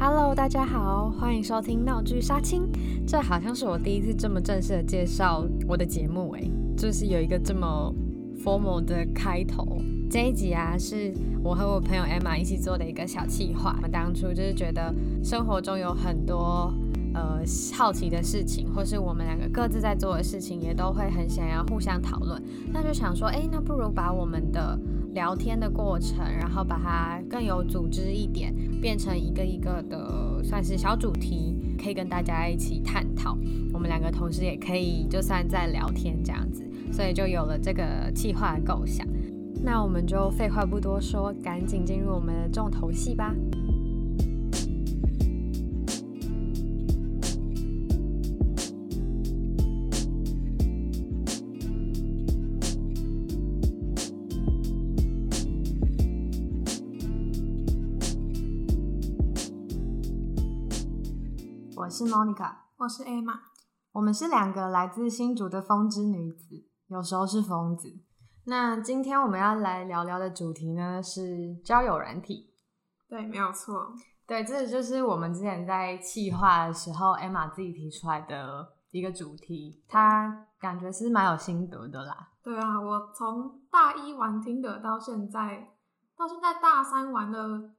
Hello，大家好，欢迎收听闹剧杀青。这好像是我第一次这么正式的介绍我的节目，哎，就是有一个这么 formal 的开头。这一集啊，是我和我朋友 Emma 一起做的一个小企划。我们当初就是觉得生活中有很多呃好奇的事情，或是我们两个各自在做的事情，也都会很想要互相讨论。那就想说，哎，那不如把我们的聊天的过程，然后把它更有组织一点，变成一个一个的算是小主题，可以跟大家一起探讨。我们两个同时也可以就算在聊天这样子，所以就有了这个计划构想。那我们就废话不多说，赶紧进入我们的重头戏吧。我是 Monica，我是 Emma，我们是两个来自新竹的风之女子，有时候是疯子。那今天我们要来聊聊的主题呢，是交友软体。对，没有错。对，这就是我们之前在企划的时候，Emma 自己提出来的一个主题，她感觉是蛮有心得的啦。对啊，我从大一玩 Tinder 到现在，到现在大三玩了。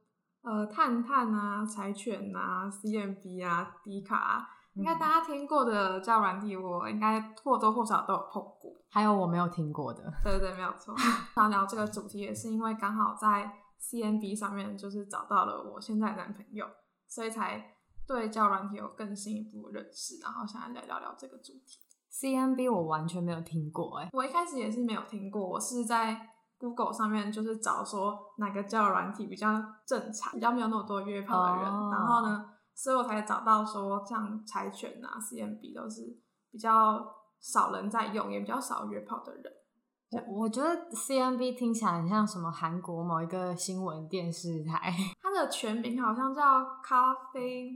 呃，探探啊，柴犬啊，CMB 啊，迪卡啊，应该大家听过的交友软体，我应该或多或少都有碰过。还有我没有听过的。对对对，没有错。想聊这个主题也是因为刚好在 CMB 上面就是找到了我现在男朋友，所以才对交友软体有更进一步认识，然后想要来聊聊这个主题。CMB 我完全没有听过，哎，我一开始也是没有听过，我是在。Google 上面就是找说哪个交友软体比较正常，比较没有那么多约炮的人，oh. 然后呢，所以我才找到说像柴犬啊、CMB 都是比较少人在用，也比较少约炮的人。我我觉得 CMB 听起来很像什么韩国某一个新闻电视台，它的全名好像叫咖啡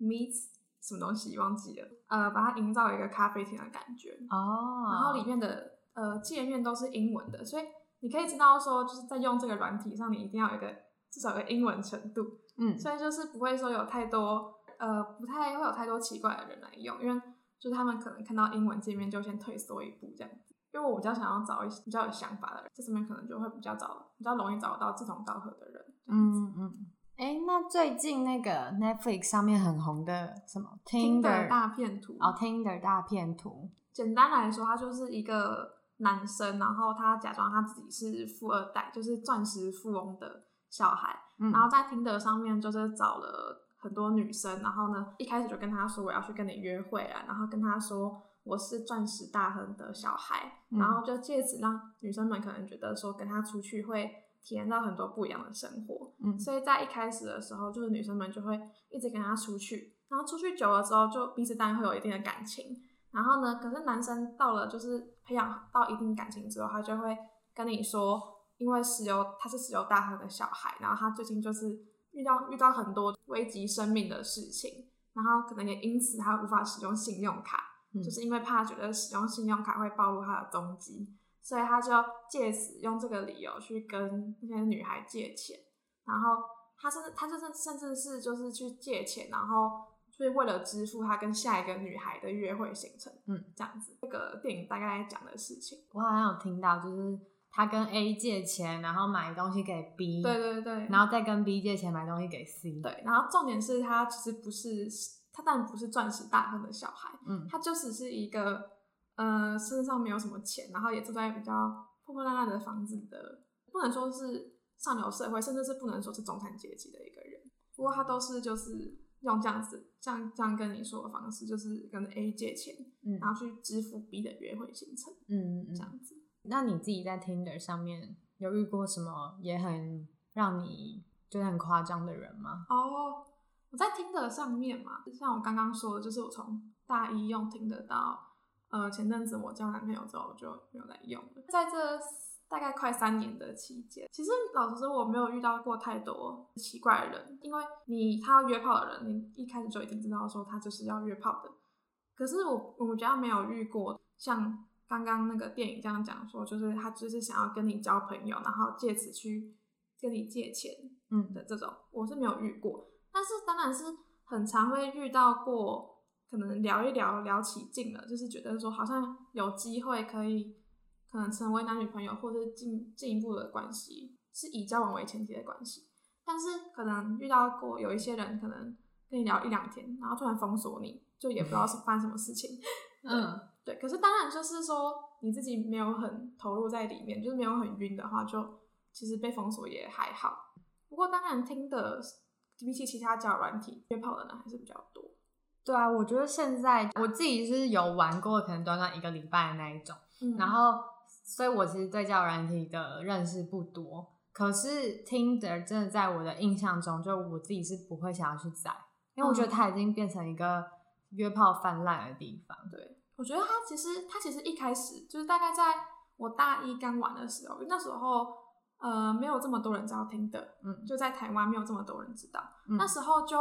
Meets 什么东西忘记了，呃，把它营造一个咖啡厅的感觉哦，oh. 然后里面的呃界面都是英文的，所以。你可以知道说，就是在用这个软体上，你一定要有一个至少有个英文程度，嗯，所以就是不会说有太多呃，不太会有太多奇怪的人来用，因为就是他们可能看到英文界面就先退缩一步这样子。因为我比较想要找一些比较有想法的人，这上面可能就会比较找比较容易找到志同道合的人。嗯嗯。哎、欸，那最近那个 Netflix 上面很红的什么 Tinder 大片图？哦，Tinder 大片图。简单来说，它就是一个。男生，然后他假装他自己是富二代，就是钻石富翁的小孩，嗯、然后在 Tinder 上面就是找了很多女生，然后呢，一开始就跟他说我要去跟你约会啊，然后跟他说我是钻石大亨的小孩，嗯、然后就借此让女生们可能觉得说跟他出去会体验到很多不一样的生活，嗯，所以在一开始的时候，就是女生们就会一直跟他出去，然后出去久了之后，就彼此当然会有一定的感情。然后呢，可是男生到了就是培养到一定感情之后，他就会跟你说，因为石油他是石油大亨的小孩，然后他最近就是遇到遇到很多危及生命的事情，然后可能也因此他无法使用信用卡，嗯、就是因为怕觉得使用信用卡会暴露他的踪迹，所以他就借此用这个理由去跟那些女孩借钱，然后他甚至他就是甚至是就是去借钱，然后。所以为了支付他跟下一个女孩的约会行程，嗯，这样子，这个电影大概讲的事情，我好像有听到，就是他跟 A 借钱，然后买东西给 B，对对对，然后再跟 B 借钱买东西给 C，对，然后重点是他其实不是，他当然不是钻石大亨的小孩，嗯，他就只是一个，呃，身上没有什么钱，然后也住在比较破破烂烂的房子的，不能说是上流社会，甚至是不能说是中产阶级的一个人，不过他都是就是。用这样子，这样这样跟你说的方式，就是跟 A 借钱，嗯，然后去支付 B 的约会行程，嗯，这样子。那你自己在 Tinder 上面有遇过什么也很让你觉得很夸张的人吗？哦，我在 Tinder 上面嘛，像我刚刚说的，就是我从大一用 Tinder 到呃前阵子我交男朋友之后，我就没有再用了，在这。大概快三年的期间，其实老实说，我没有遇到过太多奇怪的人，因为你他要约炮的人，你一开始就已经知道说他就是要约炮的。可是我我比较没有遇过像刚刚那个电影这样讲说，就是他就是想要跟你交朋友，然后借此去跟你借钱，嗯的这种，我是没有遇过。但是当然是很常会遇到过，可能聊一聊聊起劲了，就是觉得说好像有机会可以可能成为男女朋友，或者进进一步的关系，是以交往为前提的关系。但是可能遇到过有一些人，可能跟你聊一两天，然后突然封锁你，就也不知道是发生什么事情。嗯，对。可是当然就是说你自己没有很投入在里面，就是没有很晕的话，就其实被封锁也还好。不过当然听的比起其他交友软体约炮的人还是比较多。对啊，我觉得现在我自己是有玩过，可能短短一个礼拜的那一种。嗯，然后所以我其实对交友软体的认识不多。可是 Tinder 真的在我的印象中，就我自己是不会想要去载，因为我觉得它已经变成一个约炮泛滥的地方。对，我觉得它其实它其实一开始就是大概在我大一刚玩的时候，那时候呃没有这么多人知道 Tinder，嗯，就在台湾没有这么多人知道，嗯、那时候就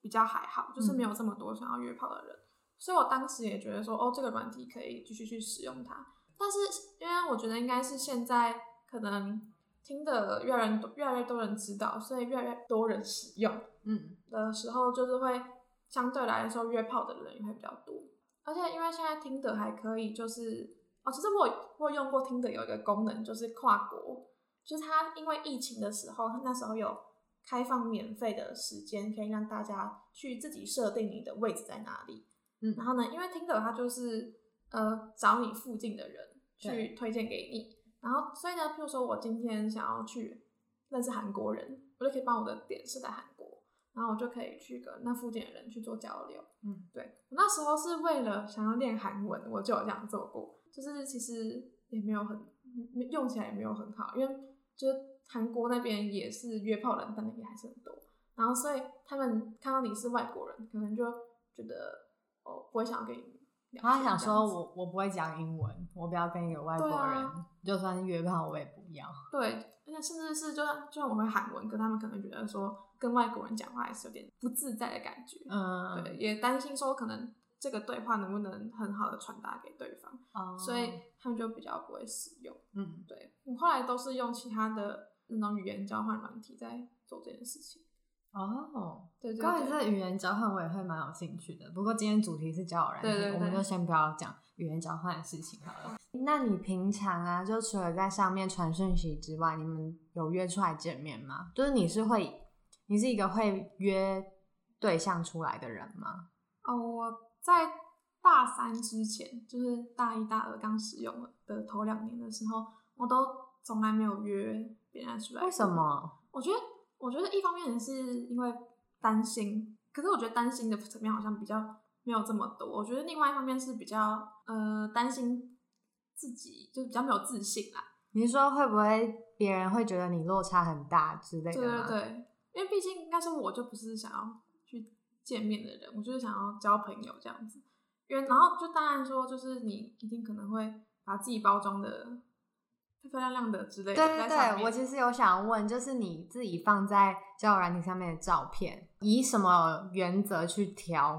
比较还好，就是没有这么多想要约炮的人，嗯、所以我当时也觉得说，哦，这个软体可以继续去使用它。但是因为我觉得应该是现在可能。听的越来越多，越来越多人知道，所以越来越多人使用，嗯的时候，就是会相对来说约炮的人也会比较多。而且因为现在听的还可以，就是哦，其实我我用过听的有一个功能，就是跨国，就是它因为疫情的时候，它那时候有开放免费的时间，可以让大家去自己设定你的位置在哪里。嗯，然后呢，因为听的它就是呃找你附近的人去推荐给你。然后，所以呢，譬如说我今天想要去认识韩国人，我就可以帮我的点是在韩国，然后我就可以去跟那附近的人去做交流。嗯，对，我那时候是为了想要练韩文，我就有这样做过。就是其实也没有很用起来也没有很好，因为就是韩国那边也是约炮人，但那边还是很多。然后所以他们看到你是外国人，可能就觉得哦，不会想要跟你。他想说我我不会讲英文，我不要跟一个外国人，啊、就算是约炮我也不要。对，而且甚至是就算就算我会韩文，可他们可能觉得说跟外国人讲话还是有点不自在的感觉。嗯，对，也担心说可能这个对话能不能很好的传达给对方，嗯、所以他们就比较不会使用。嗯，对，我后来都是用其他的那种语言交换软体在做这件事情。哦，对对，关于这个语言交换，我也会蛮有兴趣的。不过今天主题是交友软体，对对对，我们就先不要讲语言交换的事情好了。那你平常啊，就除了在上面传讯息之外，你们有约出来见面吗？就是你是会，你是一个会约对象出来的人吗？哦，我在大三之前，就是大一大二刚使用的头两年的时候，我都从来没有约别人出来。为什么？我觉得。我觉得一方面是因为担心，可是我觉得担心的层面好像比较没有这么多。我觉得另外一方面是比较呃担心自己就比较没有自信啦。你是说会不会别人会觉得你落差很大之类的？对对对，因为毕竟应该是我就不是想要去见面的人，我就是想要交朋友这样子。因为然后就当然说就是你一定可能会把自己包装的。漂漂亮亮的之类的。对对对，我其实有想问，就是你自己放在交友软体上面的照片，以什么原则去挑？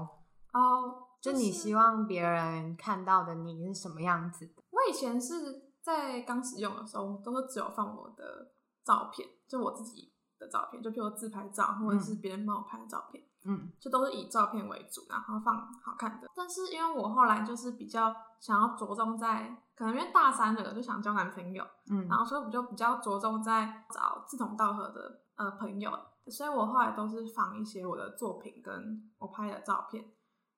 哦，就你希望别人看到的你是什么样子的？我以前是在刚使用的时候，都是只有放我的照片，就我自己的照片，就譬如自拍照，或者是别人帮我拍的照片。嗯嗯，就都是以照片为主，然后放好看的。但是因为我后来就是比较想要着重在，可能因为大三了就想交男朋友，嗯，然后所以我就比较着重在找志同道合的呃朋友，所以我后来都是放一些我的作品跟我拍的照片，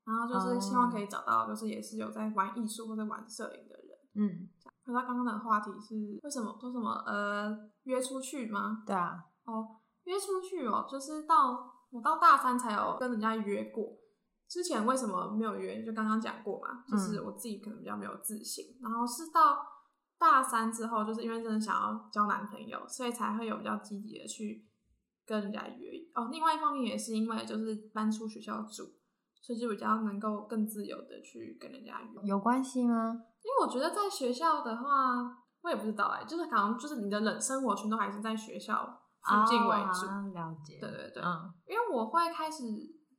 然后就是希望可以找到就是也是有在玩艺术或者玩摄影的人，嗯。回到刚刚的话题是为什么说什么呃约出去吗？对啊，哦约出去哦，就是到。我到大三才有跟人家约过，之前为什么没有约？就刚刚讲过嘛，就是我自己可能比较没有自信。嗯、然后是到大三之后，就是因为真的想要交男朋友，所以才会有比较积极的去跟人家约。哦，另外一方面也是因为就是搬出学校住，所以就比较能够更自由的去跟人家约。有关系吗？因为我觉得在学校的话，我也不知道哎、欸，就是可能就是你的冷生活圈都还是在学校。附近为主，哦、了解。对对对，嗯，因为我会开始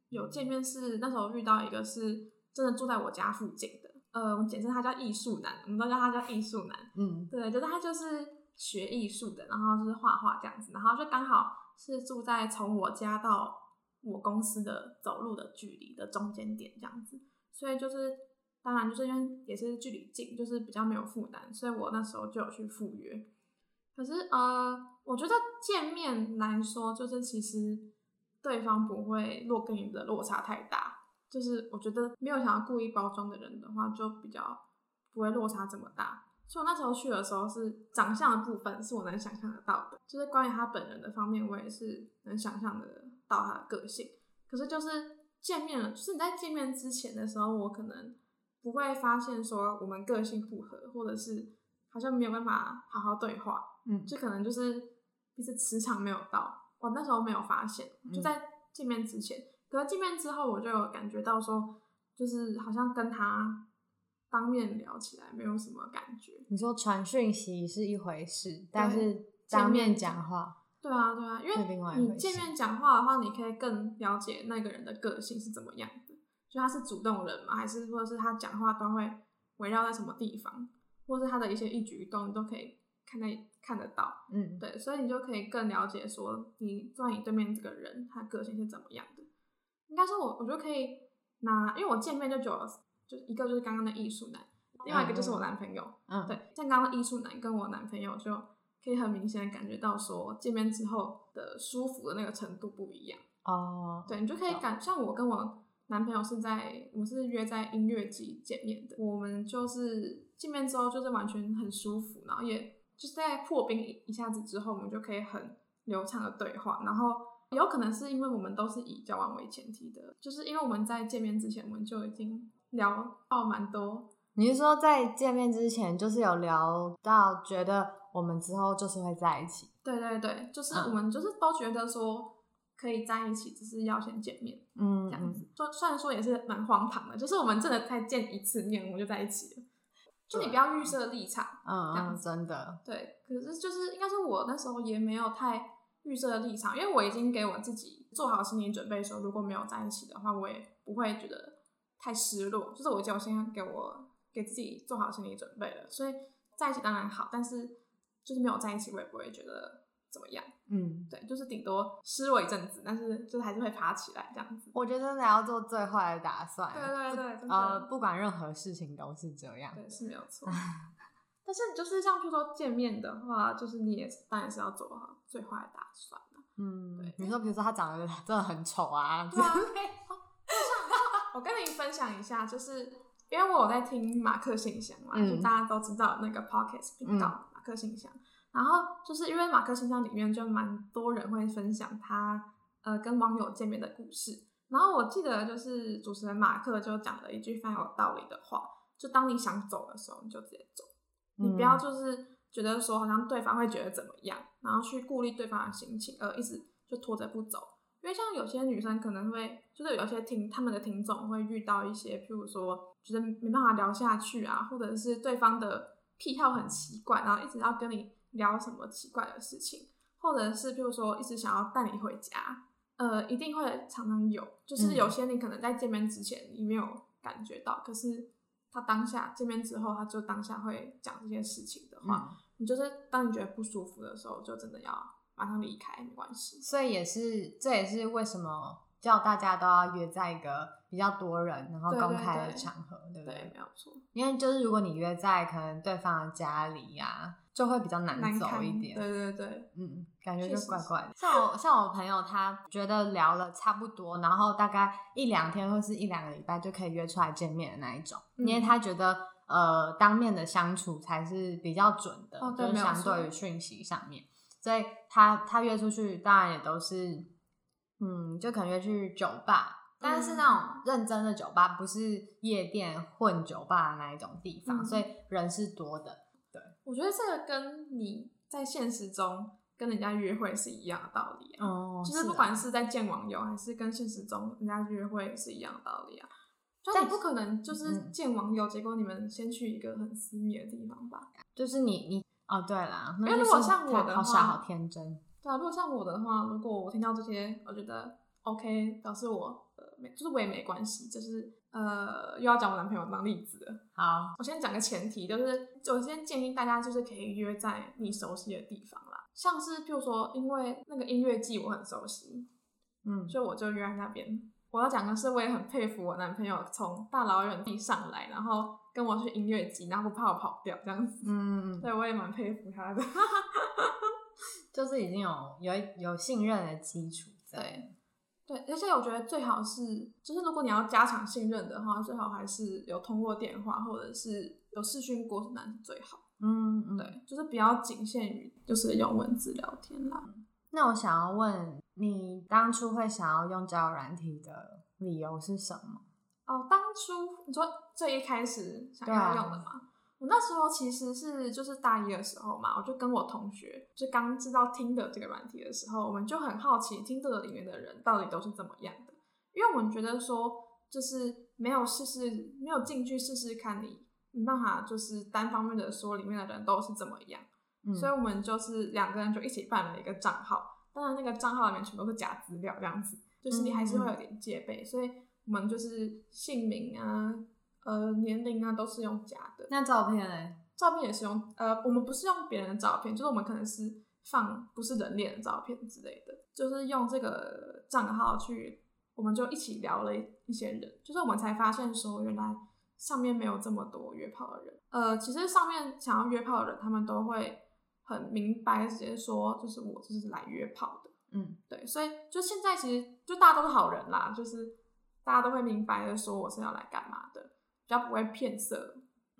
有见面是那时候遇到一个是真的住在我家附近的，呃，我简称他叫艺术男，我们都叫他叫艺术男，嗯，对，就是他就是学艺术的，然后就是画画这样子，然后就刚好是住在从我家到我公司的走路的距离的中间点这样子，所以就是当然就是因为也是距离近，就是比较没有负担，所以我那时候就有去赴约。可是呃，我觉得见面来说，就是其实对方不会落跟你的落差太大。就是我觉得没有想要故意包装的人的话，就比较不会落差这么大。所以我那时候去的时候，是长相的部分是我能想象得到的，就是关于他本人的方面，我也是能想象得到他的个性。可是就是见面了，就是你在见面之前的时候，我可能不会发现说我们个性不合，或者是好像没有办法好好对话，嗯，就可能就是彼此磁场没有到。我那时候没有发现，就在见面之前。可是见面之后，我就有感觉到说，就是好像跟他当面聊起来没有什么感觉。你说传讯息是一回事，但是当面讲话，对啊对啊，因为你见面讲话的话，你可以更了解那个人的个性是怎么样的，就他是主动人嘛，还是或者是他讲话都会围绕在什么地方，或是他的一些一举一动，你都可以看得看得到。嗯，对，所以你就可以更了解说，你坐在你对面这个人，他个性是怎么样的。应该说我，我我觉得可以拿，因为我见面就久了，就一个就是刚刚的艺术男，另外一个就是我男朋友。嗯，对，像刚刚的艺术男跟我男朋友，就可以很明显的感觉到说，见面之后的舒服的那个程度不一样。哦，对，你就可以感，像我跟我男朋友是在，我们是约在音乐季见面的，我们就是见面之后就是完全很舒服，然后也就是在破冰一下子之后，我们就可以很流畅的对话，然后。有可能是因为我们都是以交往为前提的，就是因为我们在见面之前，我们就已经聊到蛮多。你是说在见面之前，就是有聊到觉得我们之后就是会在一起？对对对，就是我们就是都觉得说可以在一起，只是要先见面，嗯，这样子。说虽然说也是蛮荒唐的，就是我们真的再见一次面，我们就在一起了。就你不要预设立场，嗯，这样子，真的。对，可是就是应该说，我那时候也没有太。预设立场，因为我已经给我自己做好心理准备，说如果没有在一起的话，我也不会觉得太失落。就是我已经有先给我给自己做好心理准备了，所以在一起当然好，但是就是没有在一起，我也不会觉得怎么样。嗯，对，就是顶多失落一阵子，但是就是还是会爬起来这样子。我觉得真的要做最坏的打算。对对对，呃，不管任何事情都是这样。对，是没有错。但是就是像譬如说见面的话，就是你也当然是要做好最坏的打算的。嗯，对。你说，比如说他长得真的很丑啊？对啊。我跟你分享一下，就是因为我有在听马克信箱嘛，嗯、就大家都知道那个 Podcast 频道、嗯、马克信箱。然后就是因为马克信箱里面就蛮多人会分享他呃跟网友见面的故事。然后我记得就是主持人马克就讲了一句非常有道理的话，就当你想走的时候，你就直接走。你不要就是觉得说好像对方会觉得怎么样，然后去顾虑对方的心情，而一直就拖着不走。因为像有些女生可能会，就是有些听他们的听众会遇到一些，譬如说觉得没办法聊下去啊，或者是对方的癖好很奇怪，然后一直要跟你聊什么奇怪的事情，或者是譬如说一直想要带你回家，呃，一定会常常有。就是有些你可能在见面之前你没有感觉到，可是。他当下见面之后，他就当下会讲这些事情的话，嗯、你就是当你觉得不舒服的时候，就真的要马上离开，没关系。所以也是，这也是为什么叫大家都要约在一个比较多人，然后公开的场合，对，对，对，对不对？对，没有错。因为就是如果你约在可能对方的家里呀、啊。就会比较难走一点，对对对，嗯，感觉就怪怪的。像我像我朋友，他觉得聊了差不多，然后大概一两天或是一两个礼拜就可以约出来见面的那一种，嗯、因为他觉得呃当面的相处才是比较准的，哦、就是相对于讯息上面，所以他他约出去当然也都是，嗯，就可能约去酒吧，但是那种认真的酒吧，不是夜店混酒吧的那一种地方，嗯、所以人是多的。对我觉得这个跟你在现实中跟人家约会是一样的道理啊，哦、就是不管是在见网友还是跟现实中人家约会是一样的道理啊。但你不可能就是见网友，结果你们先去一个很私密的地方吧？就是你你哦，对啦，因为如果像我的话，好傻好天真。对啊，如果像我的话，如果我听到这些，我觉得 OK，表示我呃没，就是我也没关系，就是。呃，又要讲我男朋友当例子了。好，我先讲个前提，就是我先建议大家就是可以约在你熟悉的地方啦，像是譬如说，因为那个音乐季我很熟悉，嗯，所以我就约在那边。我要讲的是，我也很佩服我男朋友从大老远地上来，然后跟我去音乐季，然后不怕我跑掉这样子。嗯，对，我也蛮佩服他的。就是已经有有有信任的基础。对，对，而且我觉得最好是，就是如果你要加强信任的话，最好还是有通过电话或者是有视讯过，那是最好。嗯嗯，对，就是比较仅限于就是用文字聊天啦。那我想要问你，当初会想要用交友软体的理由是什么？哦，当初你说最一开始想要用的吗？我那时候其实是就是大一的时候嘛，我就跟我同学就刚知道 Tinder 这个软体的时候，我们就很好奇 Tinder 里面的人到底都是怎么样的，因为我们觉得说就是没有试试，没有进去试试看你，你没办法就是单方面的说里面的人都是怎么样，嗯，所以我们就是两个人就一起办了一个账号，当然那个账号里面全都是假资料，这样子就是你还是会有点戒备，所以我们就是姓名啊。呃，年龄啊都是用假的。那照片呢？照片也是用呃，我们不是用别人的照片，就是我们可能是放不是人脸的照片之类的，就是用这个账号去，我们就一起聊了一些人，就是我们才发现说，原来上面没有这么多约炮的人。呃，其实上面想要约炮的人，他们都会很明白直接说，就是我就是来约炮的。嗯，对，所以就现在其实就大家都是好人啦，就是大家都会明白的说我是要来干嘛的。比较不会骗色，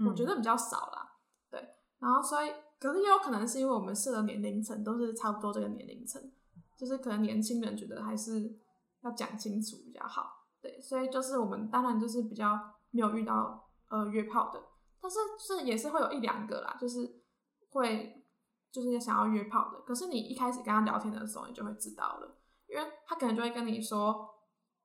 我觉得比较少啦。嗯、对，然后所以，可是也有可能是因为我们设的年龄层都是差不多这个年龄层，就是可能年轻人觉得还是要讲清楚比较好。对，所以就是我们当然就是比较没有遇到呃约炮的，但是是也是会有一两个啦，就是会就是想要约炮的。可是你一开始跟他聊天的时候，你就会知道了，因为他可能就会跟你说，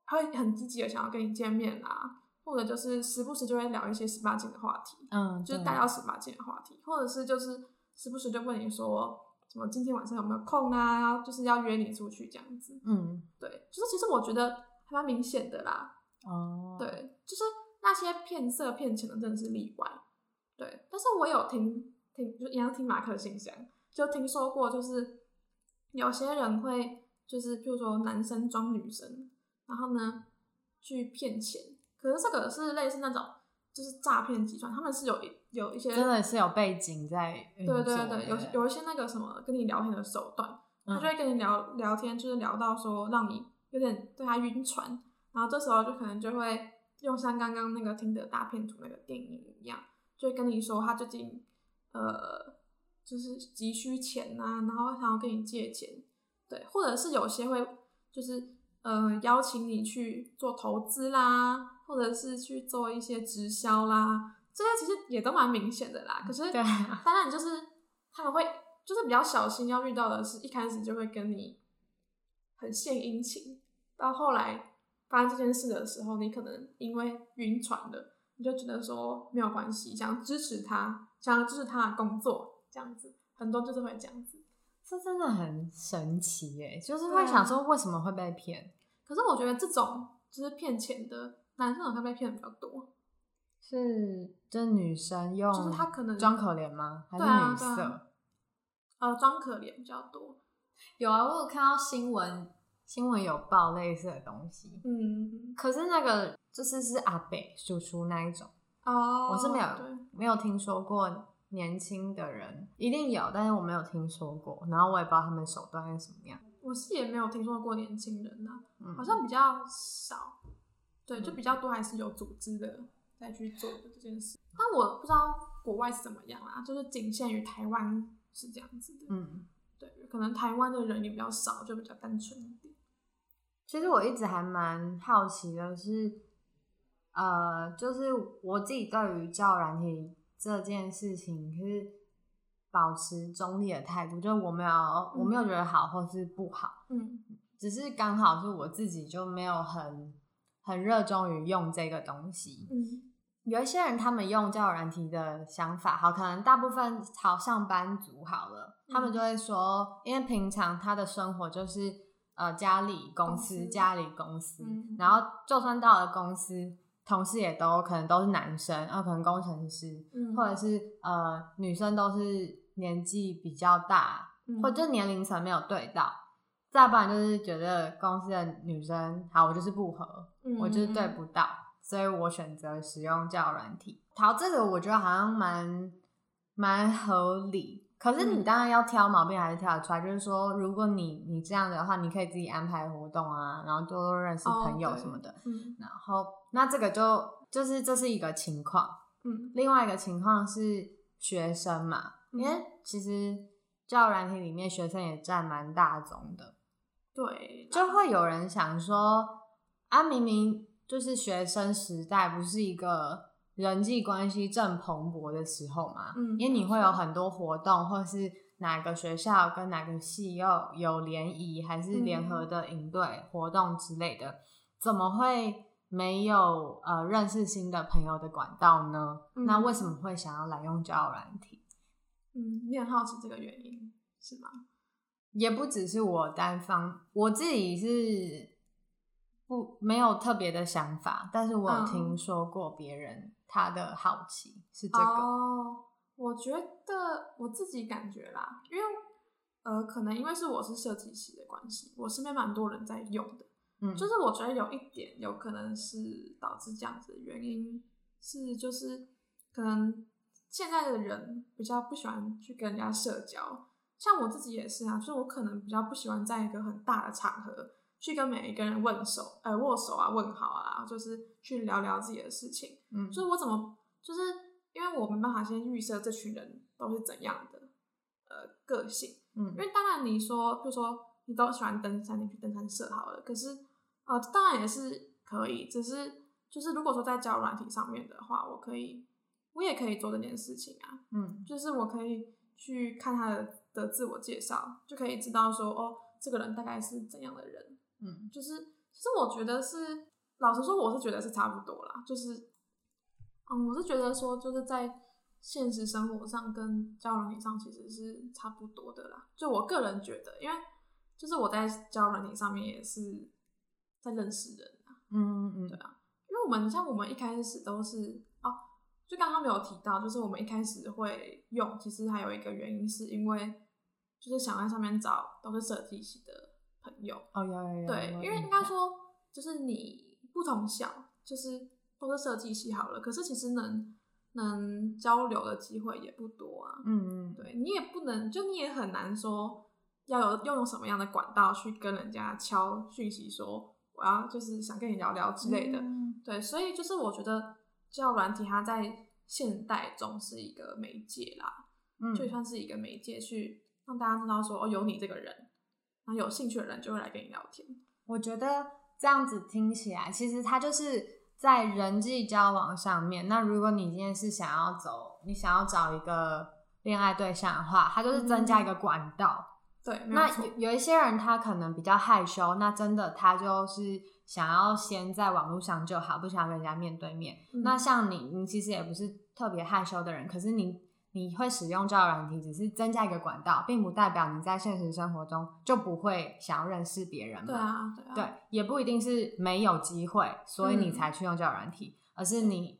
他会很积极的想要跟你见面啊。或者就是时不时就会聊一些十八禁的话题，嗯，就是带到十八禁的话题，或者是就是时不时就问你说什么今天晚上有没有空啊，就是要约你出去这样子，嗯，对，就是其实我觉得还蛮明显的啦，哦，对，就是那些骗色骗钱的真的是例外，对，但是我有听听就一样听马克信箱，就听说过就是有些人会就是譬如说男生装女生，然后呢去骗钱。可是这个是类似那种，就是诈骗集团，他们是有一有一些真的是有背景在，对对对，有有一些那个什么跟你聊天的手段，他就会跟你聊聊天，就是聊到说让你有点对他晕船，然后这时候就可能就会用像刚刚那个听的大骗徒那个电影一样，就会跟你说他最近呃就是急需钱呐，然后想要跟你借钱，对，或者是有些会就是呃邀请你去做投资啦。或者是去做一些直销啦，这些其实也都蛮明显的啦。可是，当然就是他们会就是比较小心，要遇到的是一开始就会跟你很献殷勤，到后来发生这件事的时候，你可能因为晕船了，你就觉得说没有关系，想支持他，想支持他的工作，这样子，很多就是会这样子。这真的很神奇耶，就是会想说为什么会被骗？可是我觉得这种就是骗钱的。男生好像被骗的比较多，是就是女生用，就是他可能装可怜吗？还是女色？啊啊、呃，装可怜比较多。有啊，我有看到新闻，新闻有报类似的东西。嗯，可是那个就是是阿北叔叔那一种哦，我是没有没有听说过年轻的人一定有，但是我没有听说过，然后我也不知道他们手段是什么样。我是也没有听说过年轻人啊，嗯、好像比较少。对，就比较多还是有组织的再去做的这件事，但我不知道国外是怎么样啊，就是仅限于台湾是这样子的。嗯，对，可能台湾的人也比较少，就比较单纯一点。其实我一直还蛮好奇的是，呃，就是我自己对于交友软体这件事情，是保持中立的态度，就是我没有，我没有觉得好或是不好，嗯，只是刚好是我自己就没有很。很热衷于用这个东西，嗯，有一些人他们用交友软体的想法，好，可能大部分好上班族好了，嗯，他们就会说，因为平常他的生活就是呃家里公司，家里公司，嗯，然后就算到了公司，同事也都可能都是男生，然后可能工程师，嗯，或者是呃女生都是年纪比较大，嗯，或者年龄层没有对到。再不然就是觉得公司的女生好，我就是不合，嗯、我就是对不到，所以我选择使用交友软体。好，这个我觉得好像蛮蛮合理。可是你当然要挑毛病，还是挑得出来。嗯、就是说，如果你你这样的话，你可以自己安排活动啊，然后多多认识朋友什么的。哦、嗯，然后那这个就就是这是一个情况。嗯，另外一个情况是学生嘛，嗯、因为其实交友软体里面学生也占蛮大宗的。对，就会有人想说，啊，明明就是学生时代，不是一个。人际关系正蓬勃的时候嘛，嗯，因为你会有很多活动，或是哪个学校跟哪个系又有联谊，还是联合的营队活动之类的，嗯、怎么会没有呃认识新的朋友的管道呢？嗯、那为什么会想要来用交友软体？嗯，你很好奇这个原因是吗？也不只是我单方，我自己是不没有特别的想法，但是我有听说过别人。嗯他的好奇是这个。哦，我觉得我自己感觉啦，因为呃，可能因为是我是设计师的关系，我身边蛮多人在用的，嗯，就是我觉得有一点有可能是导致这样子的原因是，就是可能现在的人比较不喜欢去跟人家社交，像我自己也是啊，就是我可能比较不喜欢在一个很大的场合。去跟每一个人问手，呃，握手啊，问好啊，就是去聊聊自己的事情。嗯，就是我怎么，就是因为我没办法先预设这群人都是怎样的，呃，个性。嗯，因为当然你说，比如说你都喜欢登山，你去登山社好了。可是，呃，当然也是可以，只是就是如果说在交友软体上面的话，我可以，我也可以做这件事情啊。嗯，就是我可以去看他的的自我介绍，就可以知道说，哦，这个人大概是怎样的人。嗯，就是，其实我觉得是，老实说，我是觉得是差不多啦。就是，嗯，我是觉得说，就是在现实生活上跟交友软体上其实是差不多的啦。就我个人觉得，因为就是我在交友软体上面也是在认识人啊。嗯嗯嗯，对啊，因为我们像我们一开始都是哦，就刚刚没有提到，就是我们一开始会用，其实还有一个原因是因为就是想在上面找都是设计系的。朋友哦，有有有，对，因为应该说就是你不同校，就是都是设计系好了，可是其实能能交流的机会也不多啊。嗯嗯，对，你也不能，就你也很难说要有要用什么样的管道去跟人家敲讯息说我要就是想跟你聊聊之类的。嗯、对，所以就是我觉得教软体它在现代中是一个媒介啦，嗯，就算是一个媒介去让大家知道说哦有你这个人。那有兴趣的人就会来跟你聊天。我觉得这样子听起来，其实他就是在人际交往上面。那如果你今天是想要走，你想要找一个恋爱对象的话，他就是增加一个管道。嗯、对，那有有一些人他可能比较害羞，那真的他就是想要先在网络上就好，不想跟人家面对面。嗯、那像你，你其实也不是特别害羞的人，可是你。你会使用交友软体，只是增加一个管道，并不代表你在现实生活中就不会想要认识别人嘛。对啊，对啊，对，也不一定是没有机会，所以你才去用交友软体，嗯、而是你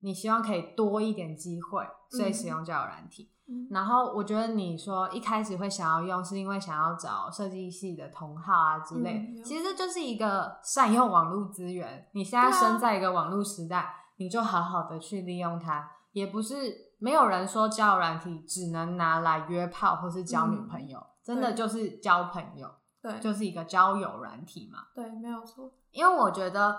你希望可以多一点机会，所以使用交友软体。嗯、然后我觉得你说一开始会想要用，是因为想要找设计系的同好啊之类，嗯、其实就是一个善用网络资源。你现在生在一个网络时代，啊、你就好好的去利用它，也不是。没有人说交友软体只能拿来约炮或是交女朋友，嗯、真的就是交朋友，对，就是一个交友软体嘛。对，没有错。因为我觉得，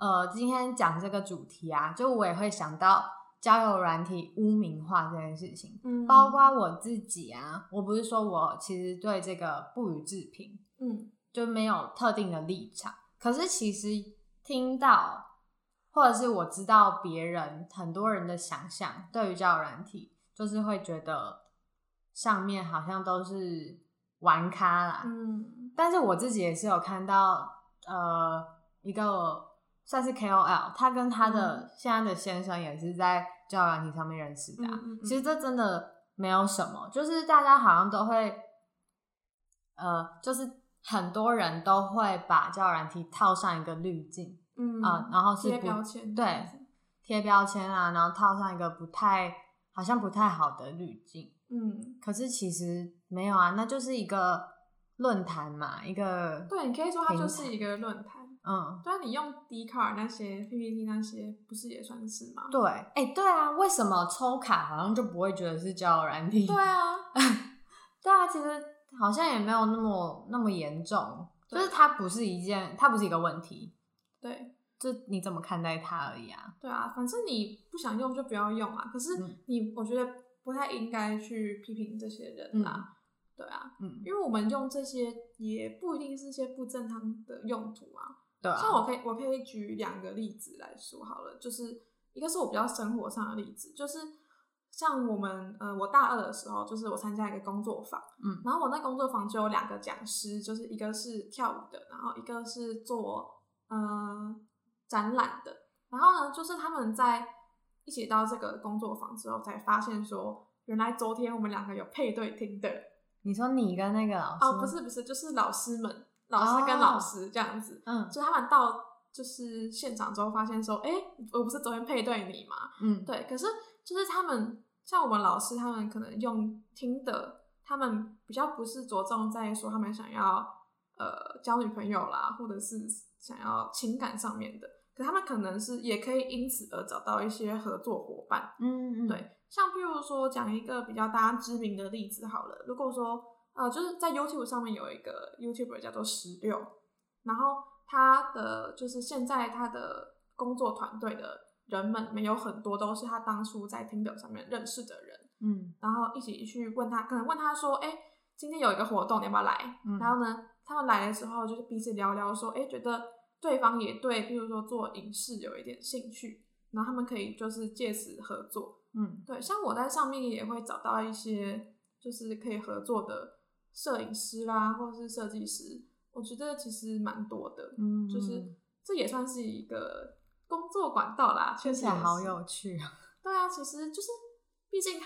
呃，今天讲这个主题啊，就我也会想到交友软体污名化这件事情。嗯，包括我自己啊，我不是说我其实对这个不予置评，嗯，就没有特定的立场。可是其实听到。或者是我知道别人很多人的想象，对于交友软体，就是会觉得上面好像都是玩咖啦。嗯，但是我自己也是有看到，呃，一个算是 KOL，他跟他的现在的先生也是在交友软体上面认识的啊。嗯嗯嗯。其实这真的没有什么，就是大家好像都会，呃，就是很多人都会把交友软体套上一个滤镜。嗯啊，然后是贴标签，对，贴标签啊，然后套上一个不太好像不太好的滤镜，嗯，可是其实没有啊，那就是一个论坛嘛，一个对，你可以说它就是一个论坛。嗯，对啊，你用 Dcard 那些 PPT 那些，不是也算是吗？对，哎、欸，对啊，为什么抽卡好像就不会觉得是交友软体？对啊，对啊，其实好像也没有那么那么严重，就是它不是一件，它不是一个问题。对，这你怎么看待它而已啊？对啊，反正你不想用就不要用啊。可是你，我觉得不太应该去批评这些人啊。嗯对啊，嗯，因为我们用这些也不一定是一些不正当的用途啊。对啊，像我可以我可以举两个例子来说好了，就是一个是我比较生活上的例子，就是像我们呃，我大二的时候，就是我参加一个工作坊，嗯，然后我那工作坊就有两个讲师，就是一个是跳舞的，然后一个是做呃展览的，然后呢，就是他们在一起到这个工作坊之后，才发现说，原来昨天我们两个有配对听的。你说你跟那个老师？哦，不是不是，就是老师们，老师跟老师这样子。嗯，所以他们到就是现场之后，发现说，哎、欸，我不是昨天配对你吗？嗯，对。可是就是他们像我们老师，他们可能用听的，他们比较不是着重在说他们想要呃交女朋友啦，或者是想要情感上面的，可他们可能是也可以因此而找到一些合作伙伴。嗯嗯，对。像譬如说，讲一个比较大家知名的例子好了。如果说，呃，就是在 YouTube 上面有一个 YouTuber 叫做十六，然后他的就是现在他的工作团队的人们，没有很多都是他当初在 Tinder 上面认识的人，嗯，然后一起去问他，可能问他说，哎、欸，今天有一个活动，你要不要来？嗯、然后呢，他们来的时候就是彼此聊聊，说，哎、欸，觉得对方也对，譬如说做影视有一点兴趣，然后他们可以就是借此合作。嗯，对，像我在上面也会找到一些就是可以合作的摄影师啦，或者是设计师，我觉得其实蛮多的。嗯，就是这也算是一个工作管道啦，确实好有趣啊。对啊，其实就是毕竟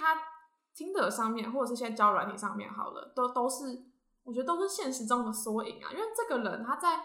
他 Tinder 上面或者是现在交友软体上面好了，都都是我觉得都是现实中的缩影啊。因为这个人他在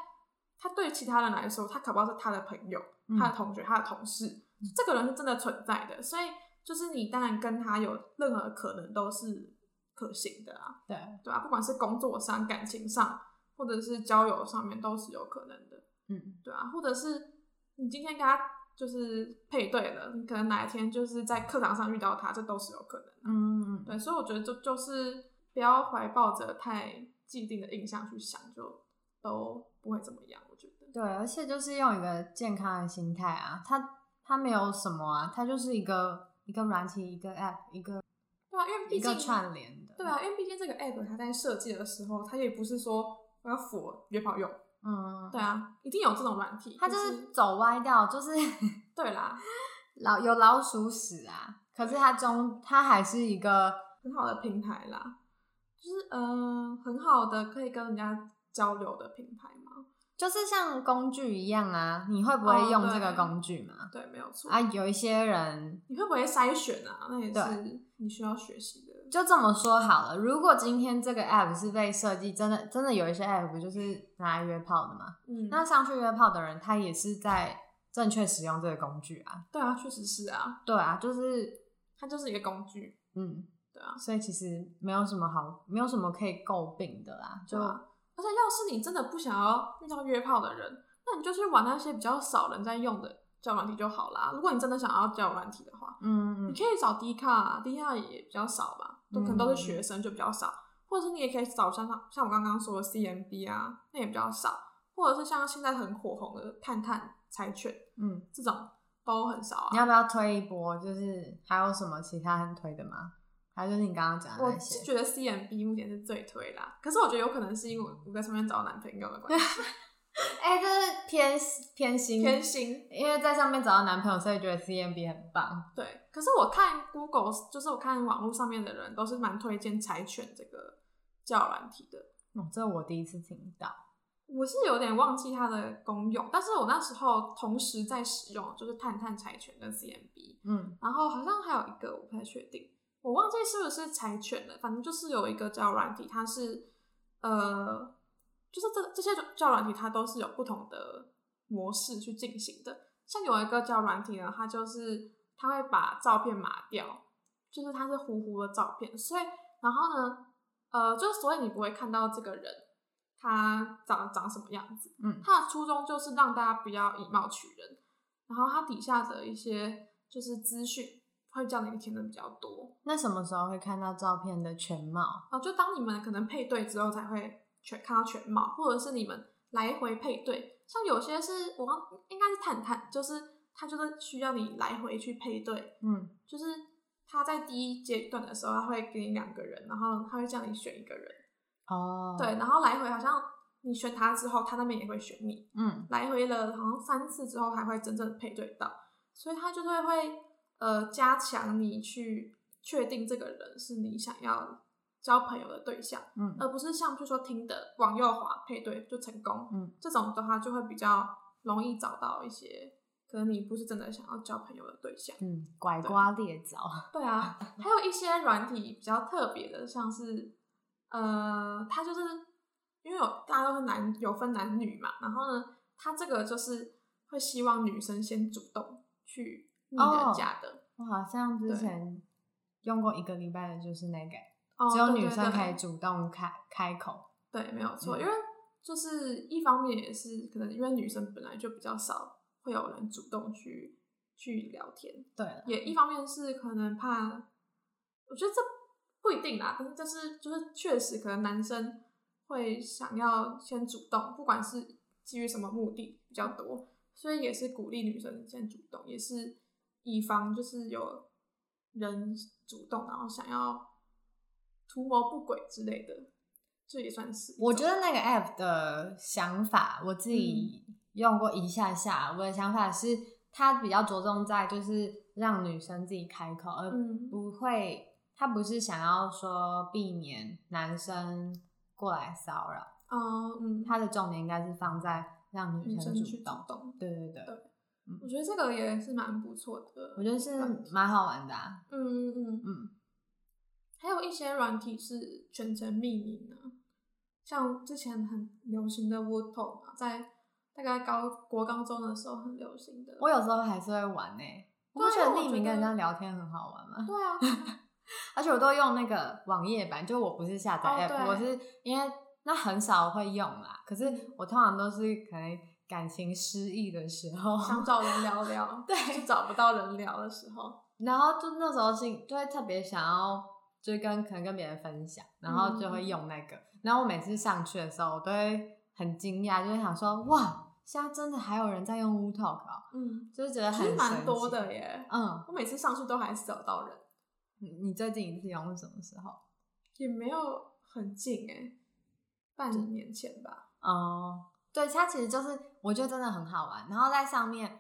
他对其他人来说，他可不是他的朋友、嗯、他的同学、他的同事，这个人是真的存在的，所以。就是你当然跟他有任何可能都是可行的啊，对对啊，不管是工作上、感情上，或者是交友上面都是有可能的，嗯，对啊，或者是你今天跟他就是配对了，你可能哪一天就是在课堂上遇到他，这都是有可能的，嗯嗯，对，所以我觉得就就是不要怀抱着太既定的印象去想，就都不会怎么样，我觉得。对，而且就是用一个健康的心态啊，它它没有什么啊，它就是一个。一个软体，一个 App，一个对啊，因为毕竟一个串联的，对啊，因为毕竟这个 App 它在设计的时候，它也不是说我要辅约炮用，嗯，对啊，一定有这种软体，它就是走歪掉，就是 对啦，老有老鼠屎啊，可是它中它还是一个很好的平台啦，就是嗯、呃，很好的可以跟人家交流的平台。就是像工具一样啊，你会不会用这个工具嘛？哦、对，对，没有错啊。有一些人，你会不会筛选啊？那也是你需要学习的。就这么说好了，如果今天这个 app 是被设计，真的真的有一些 app 不就是拿来约炮的嘛？嗯，那上去约炮的人，他也是在正确使用这个工具啊。对啊，确实是啊。对啊，就是它就是一个工具。嗯，对啊。所以其实没有什么好，没有什么可以诟病的啦。就。而且，要是你真的不想要遇到约炮的人，那你就去玩那些比较少人在用的交友软体就好啦。如果你真的想要交友软体的话，嗯，你可以找 D 卡，D 卡也比较少吧，都可能都是学生就比较少，或者是你也可以找像像我刚刚说的 CMB 啊，那也比较少，或者是像现在很火红的探探、柴犬，嗯，这种都很少啊。你要不要推一波？就是还有什么其他很推的吗？还有就是你刚刚讲的那些？我觉得 CMB 目前是最推啦，可是我觉得有可能是因为我在上面找男朋友的关系。哎、欸，这是偏偏心偏心，因为在上面找到男朋友，所以觉得 CMB 很棒。对，可是我看 Google，就是我看网络上面的人都是蛮推荐柴犬这个交友软体的。哦，这我第一次听到。我是有点忘记它的功用，但是我那时候同时在使用，就是探探、柴犬跟 CMB。嗯，然后好像还有一个我不太确定。我忘记是不是柴犬了，反正就是有一个交友软体，它是呃，就是这这些教软体它都是有不同的模式去进行的。像有一个教软体呢，它就是它会把照片码掉，就是它是糊糊的照片，所以然后呢，呃，就是所以你不会看到这个人他长长什么样子。嗯，他的初衷就是让大家不要以貌取人，然后他底下的一些就是资讯会叫你填的比较多。那什么时候会看到照片的全貌？哦，就当你们可能配对之后才会全看到全貌，或者是你们来回配对。像有些是我刚应该是探探，就是他就是需要你来回去配对。嗯，就是他在第一阶段的时候，他会给你两个人，然后他会叫你选一个人。哦，对，然后来回好像你选他之后，他那边也会选你。嗯，来回了好像三次之后，还会真正配对到，所以他就会会呃加强你去确定这个人是你想要交朋友的对象，嗯，而不是像比如说听的往右滑配对就成功，嗯，这种的话就会比较容易找到一些可能你不是真的想要交朋友的对象，嗯，拐瓜裂枣，对啊，还有一些软体比较特别的，像是。呃，他就是因为有大家都是男，有分男女嘛，然后呢，他这个就是会希望女生先主动去你的家的。我好像之前用过一个礼拜的，就是那个，哦、只有女生可以主动开开口。对，没有错，嗯、因为就是一方面也是可能因为女生本来就比较少会有人主动去去聊天，对，也一方面是可能怕，我觉得这。不一定啦，但是就是就是确实可能男生会想要先主动，不管是基于什么目的比较多，所以也是鼓励女生先主动，也是以防就是有人主动然后想要图谋不轨之类的，这也算是。我觉得那个 app 的想法，我自己用过一下下，嗯、我的想法是它比较着重在就是让女生自己开口，而不会。它不是想要说避免男生过来骚扰，哦，嗯，它的重点应该是放在让女生主动。对对对，对，我觉得这个也是蛮不错的。我觉得是蛮好玩的啊。嗯嗯嗯嗯。还有一些软体是全程匿名的，像之前很流行的 Wordtalk 嘛，在大概高国高中的时候很流行的。我有时候还是会玩呢、欸。我不觉得匿名跟人家聊天很好玩吗？对啊。而且我都用那个网页版，就我不是下载 app，、oh, 我是因为那很少会用啦。可是我通常都是可能感情失意的时候，想找人聊聊，对，就找不到人聊的时候，然后就那时候是就会特别想要，就跟可能跟别人分享，然后就会用那个。嗯、然后我每次上去的时候，我都会很惊讶，就会想说哇，现在真的还有人在用 Wootalk 啊？嗯，就是觉得很蛮多的耶。嗯，我每次上去都还是找到人。你最近一次用是什么时候？也没有很近哎，半年前吧。哦，对，它其实就是我觉得真的很好玩。然后在上面，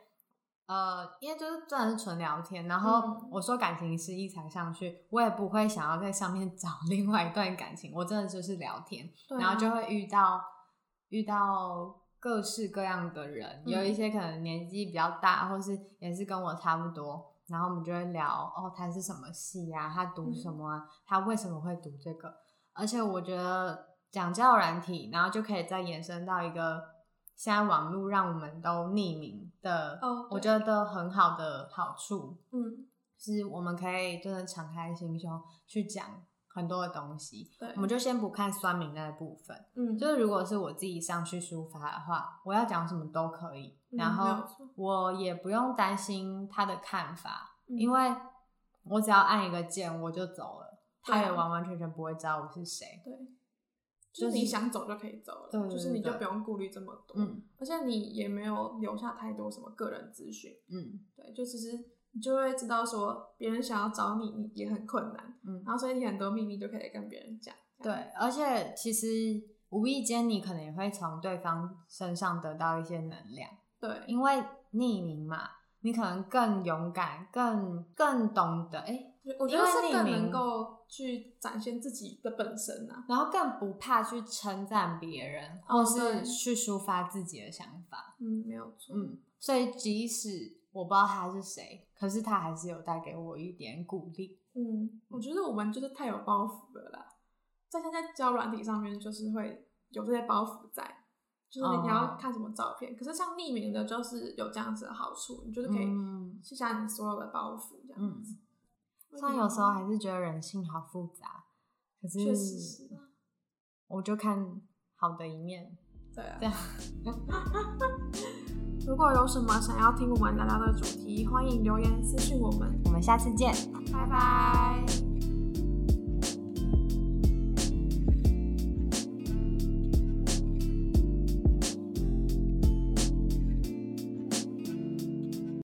呃，因为就是真的是纯聊天。然后我说感情失意才上去，我也不会想要在上面 找另外一段感情。我真的就是聊天，然后就会遇到遇到各式各样的人，有一些可能年纪比较大，或是也是跟我差不多。然后我们就会聊哦，他是什么系呀？他读什么啊？他为什么会读这个？而且我觉得讲交友软体，然后就可以再延伸到一个现在网络让我们都匿名的，哦，我觉得很好的好处。嗯，是我们可以真的敞开心胸去讲很多的东西。对，我们就先不看酸民那部分。嗯，就是如果是我自己上去抒发的话，我要讲什么都可以。然后我也不用担心他的看法，嗯、因为我只要按一个键我就走了，他也完完全全不会知道我是谁。对，就是你想走就可以走了，对，就是你就不用顾虑这么多。嗯，而且你也没有留下太多什么个人资讯。嗯，对，就其实你就会知道说别人想要找你，你也很困难。嗯，然后所以你很多秘密就可以跟别人讲。对，而且其实无意间你可能也会从对方身上得到一些能量。对，因为匿名嘛，你可能更勇敢，更更懂得，哎、欸，我觉得是更能够去展现自己的本身啊，然后更不怕去称赞别人，或是去抒发自己的想法。嗯，没有错。嗯，所以即使我不知道他是谁，可是他还是有带给我一点鼓励。嗯，我觉得我们就是太有包袱了啦，在现在交软体上面，就是会有这些包袱在。就是你要看什么照片，oh. 可是像匿名的，就是有这样子的好处，你就是可以卸下你所有的包袱，这样子。虽然、嗯、有时候还是觉得人性好复杂，可是我就看好的一面。对啊。对啊。如果有什么想要听我们聊聊的主题，欢迎留言私信我们。我们下次见，拜拜。